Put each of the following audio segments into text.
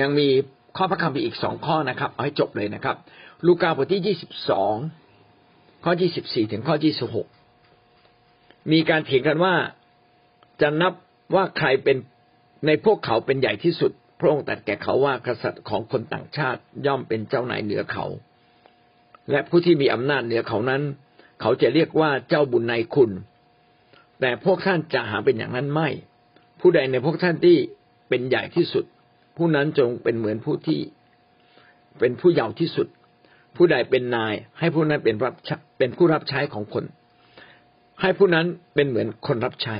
ยังมีข้อพระคัมภีร์อีกสองข้อนะครับ เอาให้จบเลยนะครับ ลูกาบทที่ยี่สิบสองข้อยี่สิบสี่ถึงข้อยี่สิบหกมีการเถียงกันว่าจะนับว่าใครเป็นในพวกเขาเป็นใหญ่ที่สุด พระองค์ตรัสแก่เขาว่ากษัตริย์ของคนต่างชาติย่อมเป็นเจ้านายเหนือเขา และผู้ที่มีอำนาจเหนือเขานั้น เขาจะเรียกว่าเจ้าบุญในคุณ แต่พวกท่านจะหาเป็นอย่างนั้นไม่ ผู้ใดในพวกท่านที่เป็นใหญ่ที่สุด ผู้นั้นจงเป็นเหมือนผู้ที่เป็นผู้เยาว์ที่สุด ผู้ใดเป็นนาย ให้ผู้นั้นเป็นรับเป็นผู้รับใช้ของคน ให้ผู้นั้นเป็นเหมือนคนรับใช้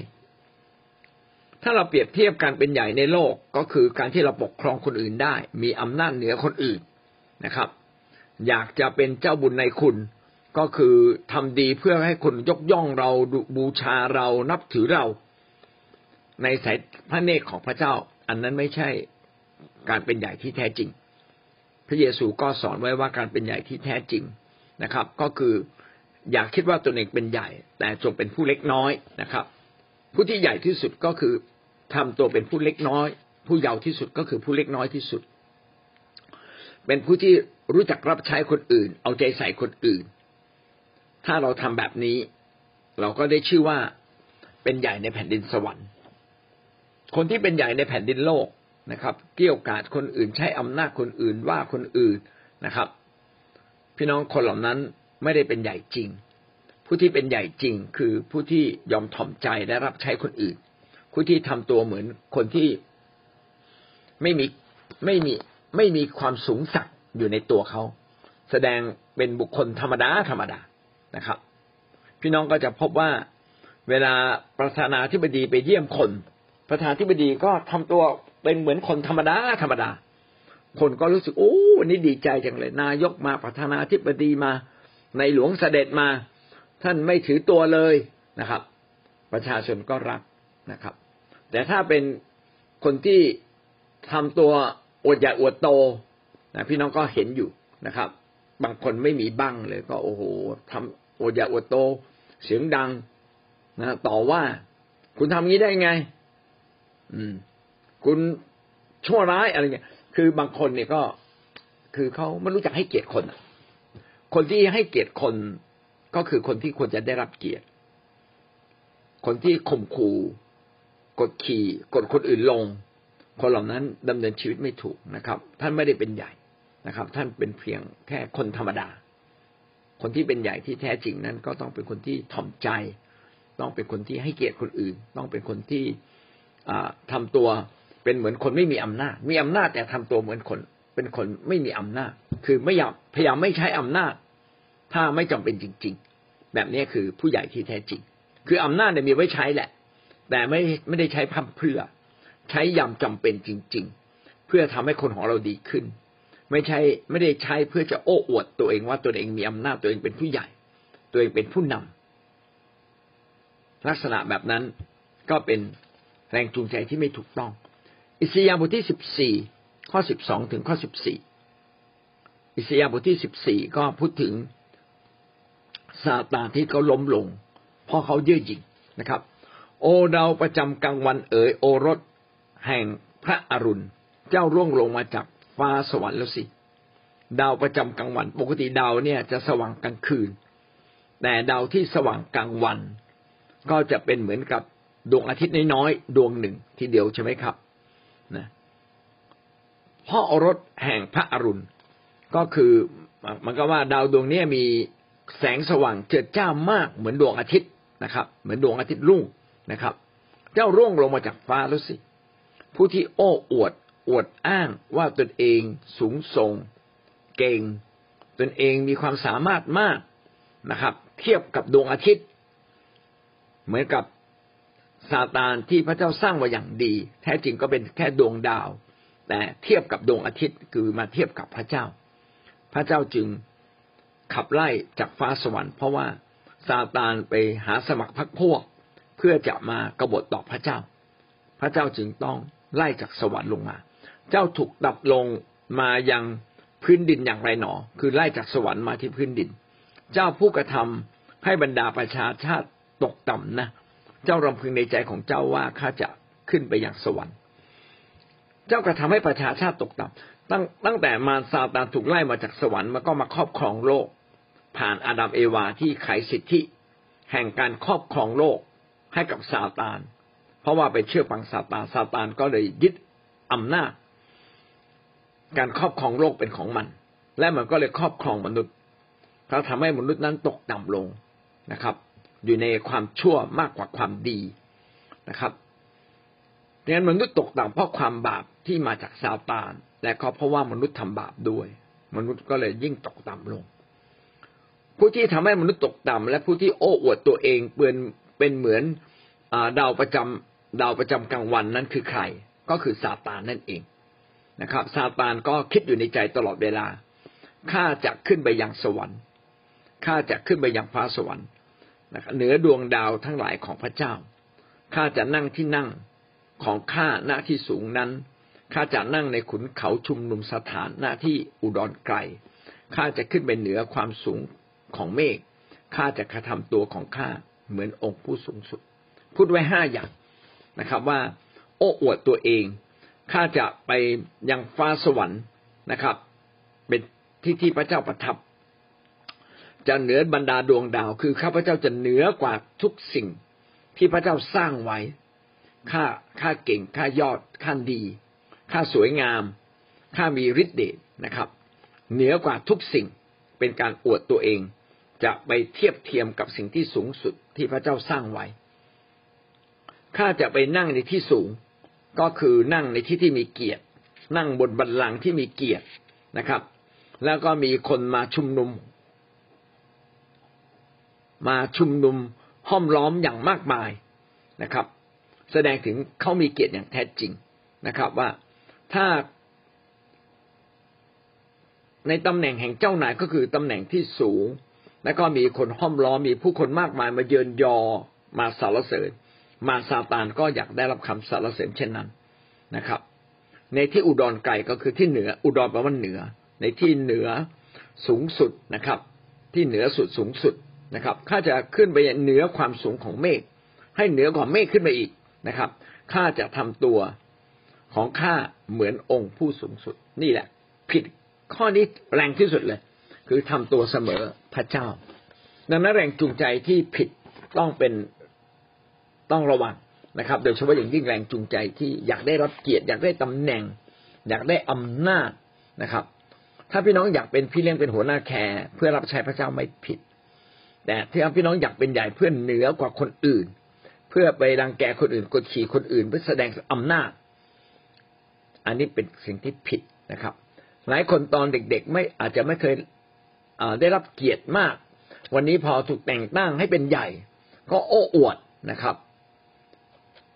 ถ้าเราเปรียบเทียบการเป็นใหญ่ในโลกก็คือการที่เราปกครองคนอื่นได้ มีอำนาจเหนือคนอื่นนะครับ อยากจะเป็นเจ้าบุญในคุณก็คือทำดีเพื่อให้คนยกย่องเราบูชาเรานับถือเรา ในสายพระเนตรของพระเจ้า อันนั้นไม่ใช่ การเป็นใหญ่ที่แท้จริง พระเยซูก็สอนไว้ว่าการเป็นใหญ่ที่แท้จริงนะครับ ก็คืออยากคิดว่าตนเองเป็นใหญ่ แต่จงเป็นผู้เล็กน้อยนะครับ ผู้ที่ใหญ่ที่สุดก็คือทำตัวเป็นผู้เล็กน้อย ผู้เยาว์ที่สุดก็คือผู้เล็กน้อยที่สุด เป็นผู้ที่รู้จักรับใช้คนอื่น เอาใจใส่คนอื่น ถ้าเราทำแบบนี้ เราก็ได้ชื่อว่าเป็นใหญ่ในแผ่นดินสวรรค์ คนที่เป็นใหญ่ในแผ่นดินโลก นะครับ เกี่ยวกาดคนอื่นใช้อำนาจคนอื่นว่าคนอื่นนะครับ พี่น้องคนเหล่านั้นไม่ได้เป็นใหญ่จริง ผู้ที่เป็นใหญ่จริง คือผู้ที่ยอมถ่อมใจและรับใช้คนอื่น ผู้ที่ทำตัวเหมือนคนที่ไม่มีไม่มีไม่มีความสูงสักอยู่ในตัวเขา แสดงเป็นบุคคลธรรมดาธรรมดานะครับ พี่น้องก็จะพบว่าเวลาประธานาธิบดีไปเยี่ยมคน ประธานาธิบดีก็ทำตัว เป็นเหมือนคนธรรมดาธรรมดา คนก็รู้สึกโอ้วันนี้ดีใจจังเลย นายกมาประธานาธิบดีมา ในหลวงเสด็จมา ท่านไม่ถือตัวเลยนะครับ ประชาชนก็รักนะครับ แต่ถ้าเป็นคนที่ทำตัวอวดใหญ่อวดโตนะพี่น้องก็เห็นอยู่นะครับ บางคนไม่มีบ้างเลยก็โอ้โหทำอวดใหญ่อวดโต เสียงดังนะต่อว่าคุณทำงี้ได้ไง อืม คุณชั่วร้ายอะไรเงี้ย คือบางคนเนี่ยก็คือเขาไม่รู้จักให้เกียรติคนคนที่ให้เกียรติคนก็คือคนที่ควรจะได้รับเกียรติ คนที่ข่มขู่กดขี่กดคนอื่นลง คนเหล่านั้นดำเนินชีวิตไม่ถูกนะครับ ท่านไม่ได้เป็นใหญ่นะครับ ท่านเป็นเพียงแค่คนธรรมดา คนที่เป็นใหญ่ที่แท้จริงนั้น ก็ต้องเป็นคนที่ถ่อมใจ ต้องเป็นคนที่ให้เกียรติคนอื่น ต้องเป็นคนที่ทำตัว เป็นเหมือนคนไม่มีอำนาจ มีอำนาจแต่ทำตัวเหมือนคน เป็นคนไม่มีอำนาจ คือไม่อยากพยายามไม่ใช้อำนาจ ถ้าไม่จำเป็นจริง ๆ แบบนี้คือผู้ใหญ่ที่แท้จริง คืออำนาจเนี่ยมีไว้ใช้แหละ แต่ไม่ไม่ได้ใช้พัมเพื่อ ใช้ยำจำเป็นจริง ๆ เพื่อทำให้คนของเราดีขึ้น ไม่ใช่ไม่ได้ใช้เพื่อจะโอ้อวดตัวเองว่าตัวเองมีอำนาจตัวเองเป็นผู้ใหญ่ ตัวเองเป็นผู้นำลักษณะแบบนั้นก็เป็นแรงจูงใจที่ไม่ถูกต้อง อิสยาห์บทที่สิบสี่ข้อสิบสองถึงข้อสิบสี่อิสยาห์บทที่สิบสี่ก็พูดถึงซาตานที่เขาล้มลง เพราะเขาเยื่อหยิ่งนะครับ โอดาวประจำกลางวันเอ๋ยโอรสแห่งพระอรุณ เจ้าร่วงลงมาจากฟ้าสวรรค์แล้วสิ ดาวประจำกลางวัน ปกติดาวเนี่ยจะสว่างกลางคืน แต่ดาวที่สว่างกลางวัน ก็จะเป็นเหมือนกับดวงอาทิตย์น้อยๆดวงหนึ่งทีเดียวใช่ไหมครับ นะพ่อโอรสแห่งพระอรุณ ก็คือมันก็ว่าดาวดวงนี้มีแสงสว่างเจิดจ้ามากเหมือนดวงอาทิตย์นะครับ เหมือนดวงอาทิตย์รุ่งนะครับ เจ้าร่วงลงมาจากฟ้าแล้วสิ ผู้ที่โอ้อวด อวดอ้างว่าตนเองสูงส่ง เก่ง ตนเองมีความสามารถมากนะครับ เทียบกับดวงอาทิตย์ เหมือนกับ ซาตานที่พระเจ้าสร้างมาอย่างดี แท้จริงก็เป็นแค่ดวงดาว แต่เทียบกับดวงอาทิตย์คือมาเทียบกับพระเจ้า พระเจ้าจึงขับไล่จากฟ้าสวรรค์เพราะว่าซาตานไปหาสมัครพรรคพวก เพื่อจะมากบฏต่อพระเจ้า พระเจ้าจึงต้องไล่จากสวรรค์ลงมา เจ้าถูกดับลงมายังพื้นดินอย่างไรหนอ คือไล่จากสวรรค์มาที่พื้นดิน เจ้าผู้กระทำให้บรรดาประชาชาติตกต่ำนะ เจ้ารำพึงในใจของเจ้าว่าข้าจะขึ้นไปอย่างสวรรค์ เจ้ากระทำให้ประชาชาติตกต่ำตั้งตั้งแต่มารซาตานถูกไล่มาจากสวรรค์มันก็มาครอบครองโลก ผ่านอาดัมเอวาที่ขายสิทธิ แห่งการครอบครองโลกให้กับซาตาน เพราะว่าไปเชื่อฟังซาตานซาตานก็เลยยึดอำนาจ การครอบครองโลกเป็นของมัน และมันก็เลยครอบครองมนุษย์เขาทำให้มนุษย์นั้นตกต่ำลงนะครับ อยู่ในความชั่วมากกว่าความดีนะครับดังนั้นมนุษย์ตกต่ำเพราะความบาปที่มาจากซาตาน และก็เพราะว่ามนุษย์ทำบาปด้วย มนุษย์ก็เลยยิ่งตกต่ำลง ผู้ที่ทำให้มนุษย์ตกต่ำและผู้ที่โอ้อวดตัวเองเป็นเป็นเหมือนดาวประจำดาวประจำกลางวันนั้นคือใคร ก็คือซาตานนั่นเองนะครับซาตานก็คิดอยู่ในใจตลอดเวลาข้าจะขึ้นไปยังสวรรค์ข้าจะขึ้นไปยังฟ้าสวรรค์ เหนือดวงดาวทั้งหลายของพระเจ้าข้าจะนั่งที่นั่งของข้าหน้าที่สูงนั้นข้าจะนั่งในขุนเขาชุมนุมสถานหน้าที่อุดรไกลข้าจะขึ้นไปเหนือความสูงของเมฆข้าจะกระทำตัวของข้าเหมือนองค์ผู้สูงสุด พูดไว้ห้าอย่างนะครับ ว่า โอ้อวดตัวเองข้าจะไปยังฟ้าสวรรค์นะครับ เป็นที่ที่พระเจ้าประทับ จะเหนือบรรดาดวงดาว คือข้าพเจ้าจะเหนือกว่าทุกสิ่งที่พระเจ้าสร้างไว้ข้าข้าเก่งข้ายอดข้าดีข้าสวยงามข้ามีฤทธิ์เดชนะครับ เหนือกว่าทุกสิ่งเป็นการอวดตัวเอง จะไปเทียบเทียมกับสิ่งที่สูงสุดที่พระเจ้าสร้างไว้ข้าจะไปนั่งในที่สูง ก็คือนั่งในที่ที่มีเกียรติ นั่งบนบันลังที่มีเกียรตินะครับ แล้วก็มีคนมาชุมนุม มาชุมนุมห้อมล้อมอย่างมากมายนะครับ แสดงถึงเขามีเกียรติอย่างแท้จริงนะครับ ว่าถ้าในตำแหน่งแห่งเจ้านายก็คือตำแหน่งที่สูง แล้วก็มีคนห้อมล้อมมีผู้คนมากมายมาเยินยอมาสรรเสริญ มาซาตานก็อยากได้รับคำสรรเสริญเช่นนั้นนะครับ ในที่อุดรไก่ก็คือที่เหนือ อุดรแปลว่าเหนือ ในที่เหนือสูงสุดนะครับ ที่เหนือสุดสูงสุด นะครับข้าจะขึ้นไปเหนือความสูงของเมฆให้เหนือกว่าเมฆขึ้นไปอีกนะครับข้าจะทำตัวของข้าเหมือนองค์ผู้สูงสุด นี่แหละ ผิดข้อนี้แรงที่สุดเลย คือทำตัวเสมอพระเจ้า ดังนั้นแรงจูงใจที่ผิดต้องเป็นต้องระวังนะครับ โดยเฉพาะอย่างยิ่งแรงจูงใจที่อยากได้รับเกียรติ อยากได้ตำแหน่ง อยากได้อำนาจนะครับ ถ้าพี่น้องอยากเป็นพี่เลี้ยงเป็นหัวหน้าแคร์เพื่อรับใช้พระเจ้าไม่ผิด แต่ที่พี่น้องอยากเป็นใหญ่เพื่อเหนือกว่าคนอื่น เพื่อไปรังแกคนอื่นกดขี่คนอื่น เพื่อแสดงอำนาจ อันนี้เป็นสิ่งที่ผิดนะครับ หลายคนตอนเด็ก ๆ ไม่อาจจะไม่เคยได้รับเกียรติมาก วันนี้พอถูกแต่งตั้งให้เป็นใหญ่ ก็โอ้อวดนะครับ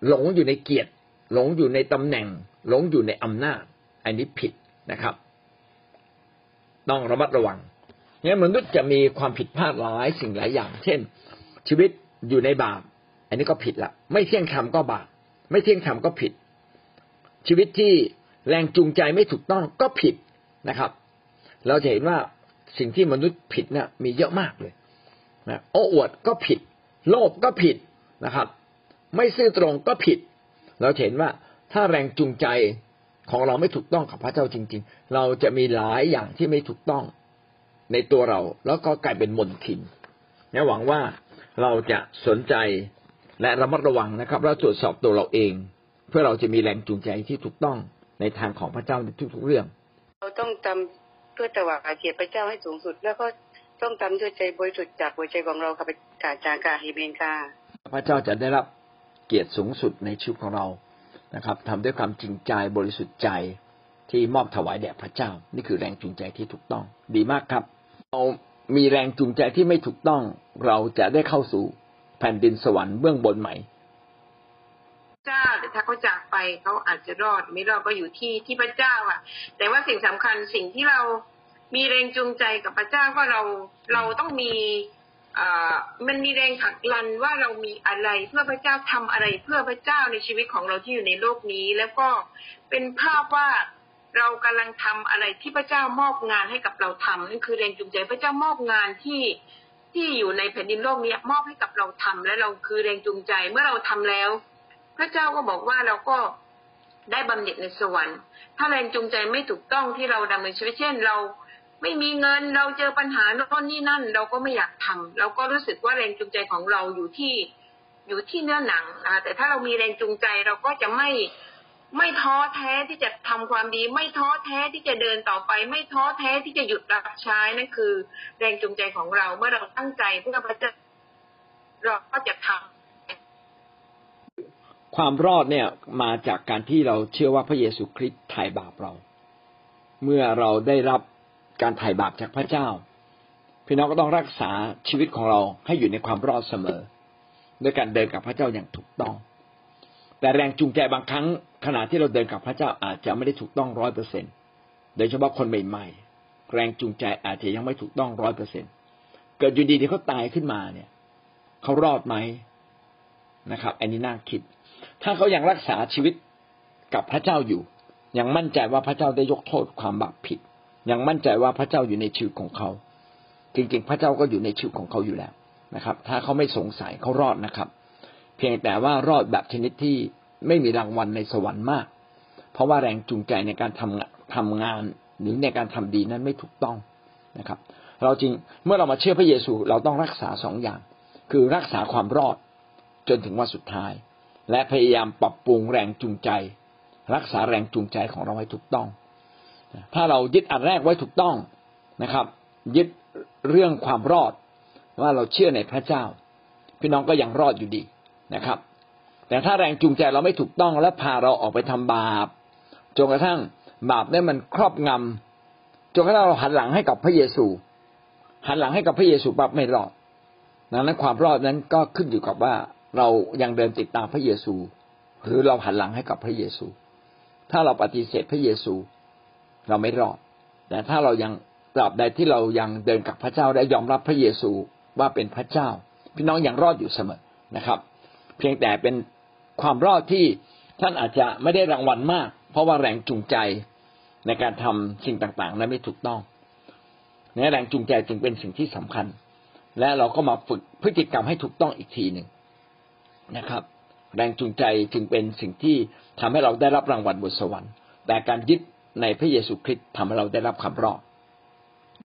หลงอยู่ในเกียรติ หลงอยู่ในตำแหน่ง หลงอยู่ในอำนาจ อันนี้ผิดนะครับ ต้องระมัดระวัง เนี่ยมนุษย์จะมีความผิดพลาดหลายสิ่งหลายอย่าง เช่น ชีวิตอยู่ในบาป อันนี้ก็ผิดละ ไม่เที่ยงธรรมก็บาป ไม่เที่ยงธรรมก็ผิด ชีวิตที่แรงจูงใจไม่ถูกต้องก็ผิดนะครับ เราจะเห็นว่าสิ่งที่มนุษย์ผิดนะ่ะมีเยอะมากเลยนะโอ้อวดก็ผิด โลภก็ผิดนะครับ ไม่ซื่อตรงก็ผิด เราเห็นว่าถ้าแรงจูงใจของเราไม่ถูกต้องกับพระเจ้าจริง ๆ เราจะมีหลายอย่างที่ไม่ถูกต้อง ในตัวเรา แล้วก็กลายเป็นมนทินเนี่ยหวังว่าเราจะสนใจและระมัดระวังนะครับเราตรวจสอบตัวเราเอง เพื่อเราจะมีแรงจูงใจที่ถูกต้องในทางของพระเจ้าในทุกๆเรื่อง เราต้องทำเพื่อถวายเกียรติพระเจ้าให้สูงสุด แล้วก็ต้องทำด้วยใจบริสุทธิ์จากหัวใจของเราค่ะกาจากาฮิเมนค่ะพระเจ้าจะได้รับเกียรติสูงสุดในชีวิตของเรานะครับทำด้วยความจริงใจบริสุทธิ์ใจที่มอบถวายแด่พระเจ้า นี่คือแรงจูงใจที่ถูกต้อง ดีมากครับ เรามีแรงจูงใจที่ไม่ถูกต้อง เราจะได้เข้าสู่แผ่นดินสวรรค์เบื้องบนใหม่เจ้าถ้าเขาจากไปเขาอาจจะรอดไม่รอดก็อยู่ที่ที่พระเจ้าอะ แต่ว่าสิ่งสำคัญสิ่งที่เรามีแรงจูงใจกับพระเจ้าก็เราเราต้องมีอ่ามันมีแรงผลักดันว่าเรามีอะไรเพื่อพระเจ้าทำอะไรเพื่อพระเจ้าในชีวิตของเราที่อยู่ในโลกนี้ แล้วก็เป็นภาพว่า เรากำลังทำอะไรที่พระเจ้ามอบงานให้กับเราทำนั่นคือแรงจูงใจพระเจ้ามอบงานที่ที่อยู่ในแผ่นดินโลกนี้มอบให้กับเราทำและเราคือแรงจูงใจเมื่อเราทำแล้ว พระเจ้าก็บอกว่าเราก็ได้บำเหน็จในสวรรค์ ถ้าแรงจูงใจไม่ถูกต้องที่เราดำเนินชีวิตเช่นเราไม่มีเงินเราเจอปัญหาโน่นนี่นั่น เราก็ไม่อยากทำเราก็รู้สึกว่าแรงจูงใจของเราอยู่ที่อยู่ที่เนื้อหนังนะคะแต่ถ้าเรามีแรงจูงใจเราก็จะไม่ ไม่ท้อแท้ที่จะทำความดี ไม่ท้อแท้ที่จะเดินต่อไป ไม่ท้อแท้ที่จะหยุดรับใช้นั่นคือ แรงจูงใจของเราเมื่อเราตั้งใจเพื่อพระเจ้าเราก็จะทำความรอดเนี่ยมาจากการที่เราเชื่อว่าพระเยซูคริสต์ไถ่บาปเรา เมื่อเราได้รับการไถ่บาปจากพระเจ้า พี่น้องก็ต้องรักษาชีวิตของเราให้อยู่ในความรอดเสมอ ด้วยการเดินกับพระเจ้าอย่างถูกต้อง แต่แรงจูงใจบางครั้งขณะที่เราเดินกับพระเจ้าอาจจะไม่ได้ถูกต้องร้อยเปอร์เซ็นโดยเฉพาะคนใหม่ๆ แรงจูงใจอาจจะยังไม่ถูกต้องร้อยเปอร์เซ็นเกิดอยู่ดีที่เขาตายขึ้นมาเนี่ยเขารอดไหมนะครับ อันนี้น่าคิด ถ้าเขายังรักษาชีวิตกับพระเจ้าอยู่ ยังมั่นใจว่าพระเจ้าได้ยกโทษความบาปผิด ยังมั่นใจว่าพระเจ้าอยู่ในชีวิตของเขา จริงๆ พระเจ้าก็อยู่ในชีวิตของเขาอยู่แล้วนะครับ ถ้าเขาไม่สงสัยเขารอดนะครับ เพียงแต่ว่ารอดแบบชนิดที่ไม่มีรางวัลในสวรรค์มาก เพราะว่าแรงจูงใจในการทำทำงานหรือในการทำดีนั้นไม่ถูกต้องนะครับ เราจริงเมื่อเรามาเชื่อพระเยซูเราต้องรักษาสองอย่าง คือรักษาความรอดจนถึงวันสุดท้าย และพยายามปรับปรุงแรงจูงใจ รักษาแรงจูงใจของเราให้ถูกต้อง ถ้าเรายึดอันแรกไว้ถูกต้องนะครับ ยึดเรื่องความรอดว่าเราเชื่อในพระเจ้า พี่น้องก็ยังรอดอยู่ดี นะครับ แต่ถ้าแรงจูงใจเราไม่ถูกต้องและพาเราออกไปทำบาปจนกระทั่งบาปได้มันครอบงำจนกระทั่งเราหันหลังให้กับพระเยซู หันหลังให้กับพระเยซูปั๊บไม่รอดดังนั้นความรอดนั้นก็ขึ้นอยู่กับว่าเรายังเดินติดตามพระเยซู หรือเราหันหลังให้กับพระเยซู ถ้าเราปฏิเสธพระเยซู เราไม่รอด แต่ถ้าเรายังตราบใดที่เรายังเดินกับพระเจ้าและยอมรับพระเยซูว่าเป็นพระเจ้า พี่น้องยังรอดอยู่เสมอนะครับ เพียงแต่เป็นความรอดที่ท่านอาจจะไม่ได้รางวัลมาก เพราะว่าแรงจูงใจในการทำสิ่งต่างๆ นั้นไม่ถูกต้องนี่แรงจูงใจจึงเป็นสิ่งที่สำคัญ และเราก็มาฝึกพฤติกรรมให้ถูกต้องอีกทีหนึ่งนะครับ แรงจูงใจจึงเป็นสิ่งที่ทำให้เราได้รับรางวัลบนสวรรค์ แต่การยึดในพระเยซูคริสต์ทำให้เราได้รับความรอด